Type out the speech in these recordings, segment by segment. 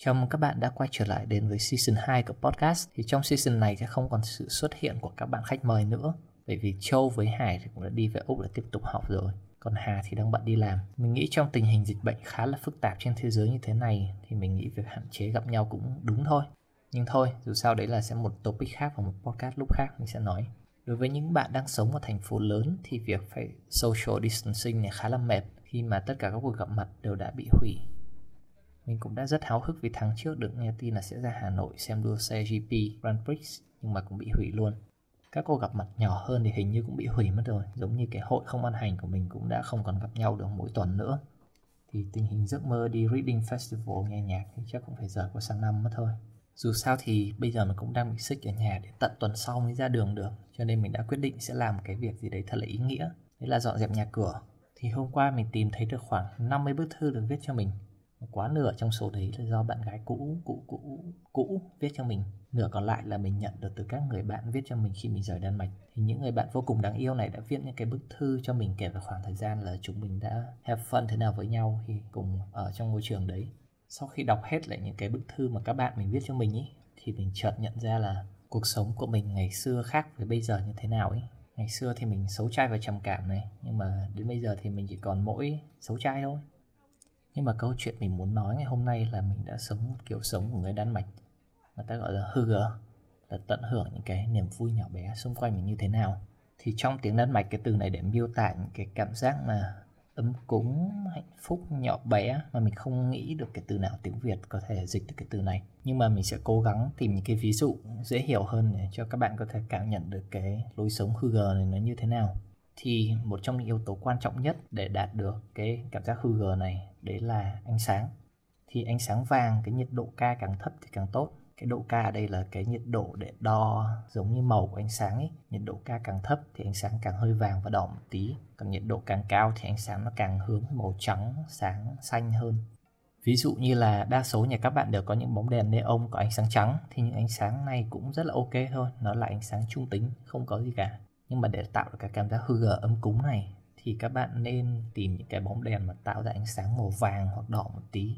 Chào mừng các bạn đã quay trở lại đến với season 2 của podcast. Thì trong season này sẽ không còn sự xuất hiện của các bạn khách mời nữa. Bởi vì Châu với Hải thì cũng đã đi về Úc để tiếp tục học rồi. Còn Hà thì đang bận đi làm. Mình nghĩ trong tình hình dịch bệnh khá là phức tạp trên thế giới như thế này thì mình nghĩ việc hạn chế gặp nhau cũng đúng thôi. Nhưng thôi, dù sao đấy là sẽ một topic khác và một podcast lúc khác mình sẽ nói. Đối với những bạn đang sống ở thành phố lớn thì việc phải social distancing này khá là mệt khi mà tất cả các cuộc gặp mặt đều đã bị hủy mình cũng đã rất háo hức vì tháng trước được nghe tin là sẽ ra Hà Nội xem đua xe GP Grand Prix nhưng mà cũng bị hủy luôn. Các cô gặp mặt nhỏ hơn thì hình như cũng bị hủy mất rồi, giống như cái hội không ăn hành của mình cũng đã không còn gặp nhau được mỗi tuần nữa. Thì tình hình giấc mơ đi Reading Festival nghe nhạc thì chắc cũng phải rời qua sang năm mất thôi. Dù sao thì bây giờ mình cũng đang bị xích ở nhà để tận tuần sau mới ra đường được Cho nên mình đã quyết định sẽ làm cái việc gì đấy thật là ý nghĩa Đấy là dọn dẹp nhà cửa Thì hôm qua mình tìm thấy được khoảng 50 bức thư được viết cho mình quá nửa trong số đấy là do bạn gái cũ cũ cũ cũ viết cho mình. Nửa còn lại là mình nhận được từ các người bạn viết cho mình khi mình rời Đan Mạch. Thì những người bạn vô cùng đáng yêu này đã viết những cái bức thư cho mình kể về khoảng thời gian là chúng mình đã have fun thế nào với nhau khi cùng ở trong ngôi trường đấy. Sau khi đọc hết lại những cái bức thư mà các bạn mình viết cho mình ý, thì mình chợt nhận ra là cuộc sống của mình ngày xưa khác với bây giờ như thế nào ấy ngày xưa thì mình xấu trai và trầm cảm này, nhưng mà đến bây giờ thì mình chỉ còn mỗi xấu trai thôi nhưng mà câu chuyện mình muốn nói ngày hôm nay là mình đã sống một kiểu sống của người Đan Mạch. Người ta gọi là Hygge là tận hưởng những cái niềm vui nhỏ bé xung quanh mình như thế nào. Thì trong tiếng Đan Mạch, cái từ này để miêu tả những cái cảm giác mà ấm cúng, hạnh phúc nhỏ bé mà mình không nghĩ được cái từ nào tiếng Việt có thể dịch được cái từ này. Nhưng mà mình sẽ cố gắng tìm những cái ví dụ dễ hiểu hơn để cho các bạn có thể cảm nhận được cái lối sống hư gờ này nó như thế nào. Thì một trong những yếu tố quan trọng nhất để đạt được cái cảm giác hư gờ này đấy là ánh sáng. Thì ánh sáng vàng, cái nhiệt độ ca càng thấp thì càng tốt. Cái độ ca ở đây là cái nhiệt độ để đo giống như màu của ánh sáng ấy. Nhiệt độ ca càng thấp thì ánh sáng càng hơi vàng và đỏ một tí. Còn nhiệt độ càng cao thì ánh sáng nó càng hướng màu trắng, sáng, xanh hơn. Ví dụ như là đa số nhà các bạn đều có những bóng đèn neon có ánh sáng trắng, thì những ánh sáng này cũng rất là ok thôi. Nó là ánh sáng trung tính, không có gì cả. Nhưng mà để tạo được cái cảm giác hư gờ ấm cúng này thì các bạn nên tìm những cái bóng đèn mà tạo ra ánh sáng màu vàng hoặc đỏ một tí.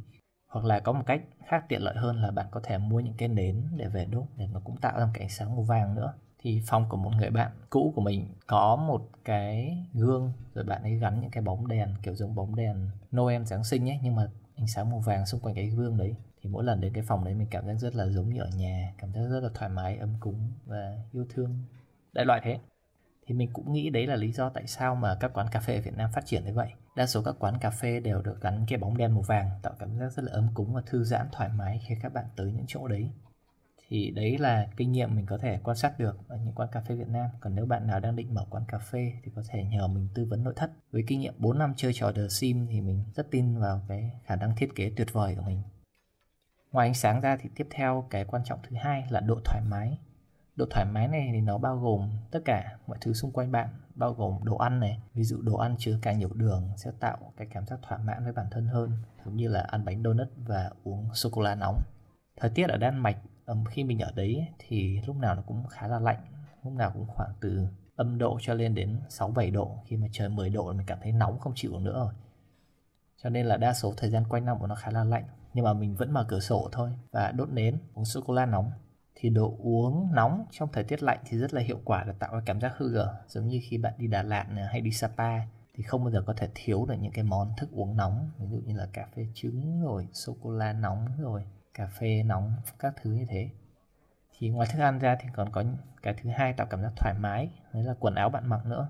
Hoặc là có một cách khác tiện lợi hơn là bạn có thể mua những cái nến để về đốt để nó cũng tạo ra một cái ánh sáng màu vàng nữa. Thì phòng của một người bạn cũ của mình có một cái gương, rồi bạn ấy gắn những cái bóng đèn kiểu giống bóng đèn Noel Giáng sinh ấy, nhưng mà ánh sáng màu vàng xung quanh cái gương đấy. Thì mỗi lần đến cái phòng đấy mình cảm giác rất là giống như ở nhà, cảm giác rất là thoải mái, ấm cúng và yêu thương. Đại loại thế thì mình cũng nghĩ đấy là lý do tại sao mà các quán cà phê ở Việt Nam phát triển như vậy. Đa số các quán cà phê đều được gắn cái bóng đen màu vàng, tạo cảm giác rất là ấm cúng và thư giãn, thoải mái khi các bạn tới những chỗ đấy. Thì đấy là kinh nghiệm mình có thể quan sát được ở những quán cà phê Việt Nam. Còn nếu bạn nào đang định mở quán cà phê thì có thể nhờ mình tư vấn nội thất. Với kinh nghiệm 4 năm chơi trò The Sim thì mình rất tin vào cái khả năng thiết kế tuyệt vời của mình. Ngoài ánh sáng ra thì tiếp theo cái quan trọng thứ hai là độ thoải mái độ thoải mái này thì nó bao gồm tất cả mọi thứ xung quanh bạn, bao gồm đồ ăn này. Ví dụ đồ ăn chứa càng nhiều đường sẽ tạo cái cảm giác thỏa mãn với bản thân hơn giống như là ăn bánh donut và uống sô cô la nóng. Thời tiết ở đan mạch khi mình ở đấy thì lúc nào nó cũng khá là lạnh, lúc nào cũng khoảng từ âm độ cho lên đến 6-7 độ. Khi mà trời 10 độ mình cảm thấy nóng không chịu được nữa rồi. Cho nên là đa số thời gian quanh năm của nó khá là lạnh, nhưng mà mình vẫn mở cửa sổ thôi và đốt nến, uống sô cô la nóng thì đồ uống nóng trong thời tiết lạnh thì rất là hiệu quả để tạo cái cảm giác hư gở giống như khi bạn đi Đà Lạt hay đi Sapa thì không bao giờ có thể thiếu được những cái món thức uống nóng. Ví dụ như là cà phê trứng rồi sô cô la nóng rồi, cà phê nóng, các thứ như thế. Thì ngoài thức ăn ra thì còn có cái thứ hai tạo cảm giác thoải mái, đấy là quần áo bạn mặc nữa.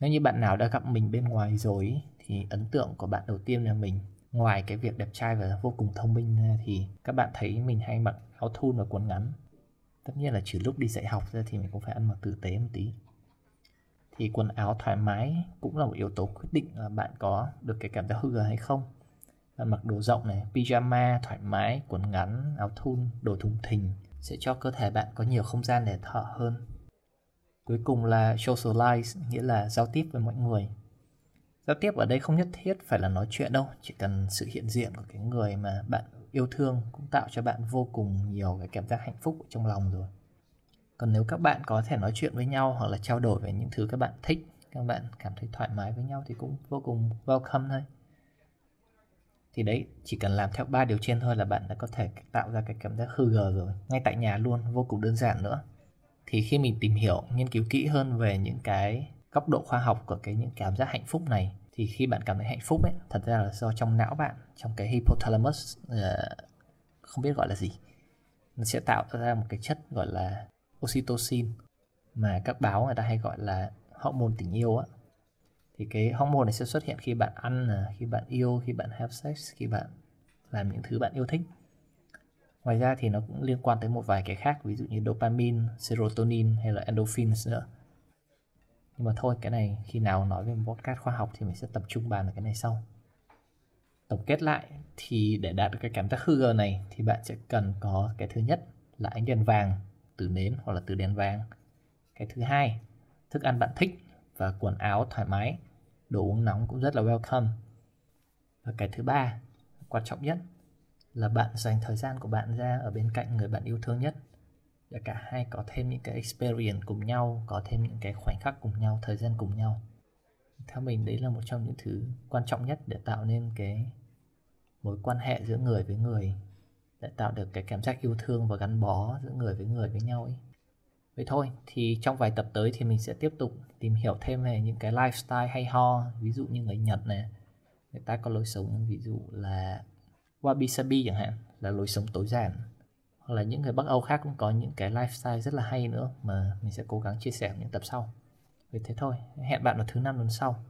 Nếu như bạn nào đã gặp mình bên ngoài rồi thì ấn tượng của bạn đầu tiên là mình. Ngoài cái việc đẹp trai và vô cùng thông minh thì các bạn thấy mình hay mặc áo thun và quần ngắn tất nhiên là trừ lúc đi dạy học ra thì mình cũng phải ăn mặc tử tế một tí. Thì quần áo thoải mái cũng là một yếu tố quyết định là bạn có được cái cảm giác hư hay không. Bạn mặc đồ rộng này, pyjama thoải mái, quần ngắn, áo thun, đồ thùng thình sẽ cho cơ thể bạn có nhiều không gian để thở hơn. Cuối cùng là socialize, nghĩa là giao tiếp với mọi người. Giao tiếp ở đây không nhất thiết phải là nói chuyện đâu, chỉ cần sự hiện diện của cái người mà bạn yêu thương cũng tạo cho bạn vô cùng nhiều cái cảm giác hạnh phúc ở trong lòng rồi. Còn nếu các bạn có thể nói chuyện với nhau hoặc là trao đổi về những thứ các bạn thích, các bạn cảm thấy thoải mái với nhau thì cũng vô cùng welcome thôi. Thì đấy, chỉ cần làm theo ba điều trên thôi là bạn đã có thể tạo ra cái cảm giác hư gờ rồi, ngay tại nhà luôn, vô cùng đơn giản nữa. Thì khi mình tìm hiểu, nghiên cứu kỹ hơn về những cái góc độ khoa học của cái những cảm giác hạnh phúc này thì khi bạn cảm thấy hạnh phúc ấy thật ra là do trong não bạn trong cái hypothalamus uh, không biết gọi là gì nó sẽ tạo ra một cái chất gọi là oxytocin mà các báo người ta hay gọi là hormone tình yêu á. Thì cái hormone này sẽ xuất hiện khi bạn ăn khi bạn yêu khi bạn have sex khi bạn làm những thứ bạn yêu thích. Ngoài ra thì nó cũng liên quan tới một vài cái khác ví dụ như dopamine serotonin hay là endorphins nữa nhưng mà thôi, cái này khi nào nói về podcast khoa học thì mình sẽ tập trung bàn vào cái này sau. Tổng kết lại, thì để đạt được cái cảm giác hư này thì bạn sẽ cần có cái thứ nhất là ánh đèn vàng từ nến hoặc là từ đèn vàng. Cái thứ hai, thức ăn bạn thích và quần áo thoải mái, đồ uống nóng cũng rất là welcome. Và cái thứ ba, quan trọng nhất là bạn dành thời gian của bạn ra ở bên cạnh người bạn yêu thương nhất để cả hai có thêm những cái experience cùng nhau, có thêm những cái khoảnh khắc cùng nhau, thời gian cùng nhau. Theo mình, đấy là một trong những thứ quan trọng nhất để tạo nên cái mối quan hệ giữa người với người, để tạo được cái cảm giác yêu thương và gắn bó giữa người với người với nhau ấy. Vậy thôi, thì trong vài tập tới thì mình sẽ tiếp tục tìm hiểu thêm về những cái lifestyle hay ho, ví dụ như người nhật này người ta có lối sống, ví dụ là wabi sabi chẳng hạn, là lối sống tối giản hoặc là những người Bắc Âu khác cũng có những cái lifestyle rất là hay nữa mà mình sẽ cố gắng chia sẻ những tập sau. Vì thế thôi, hẹn bạn vào thứ năm tuần sau.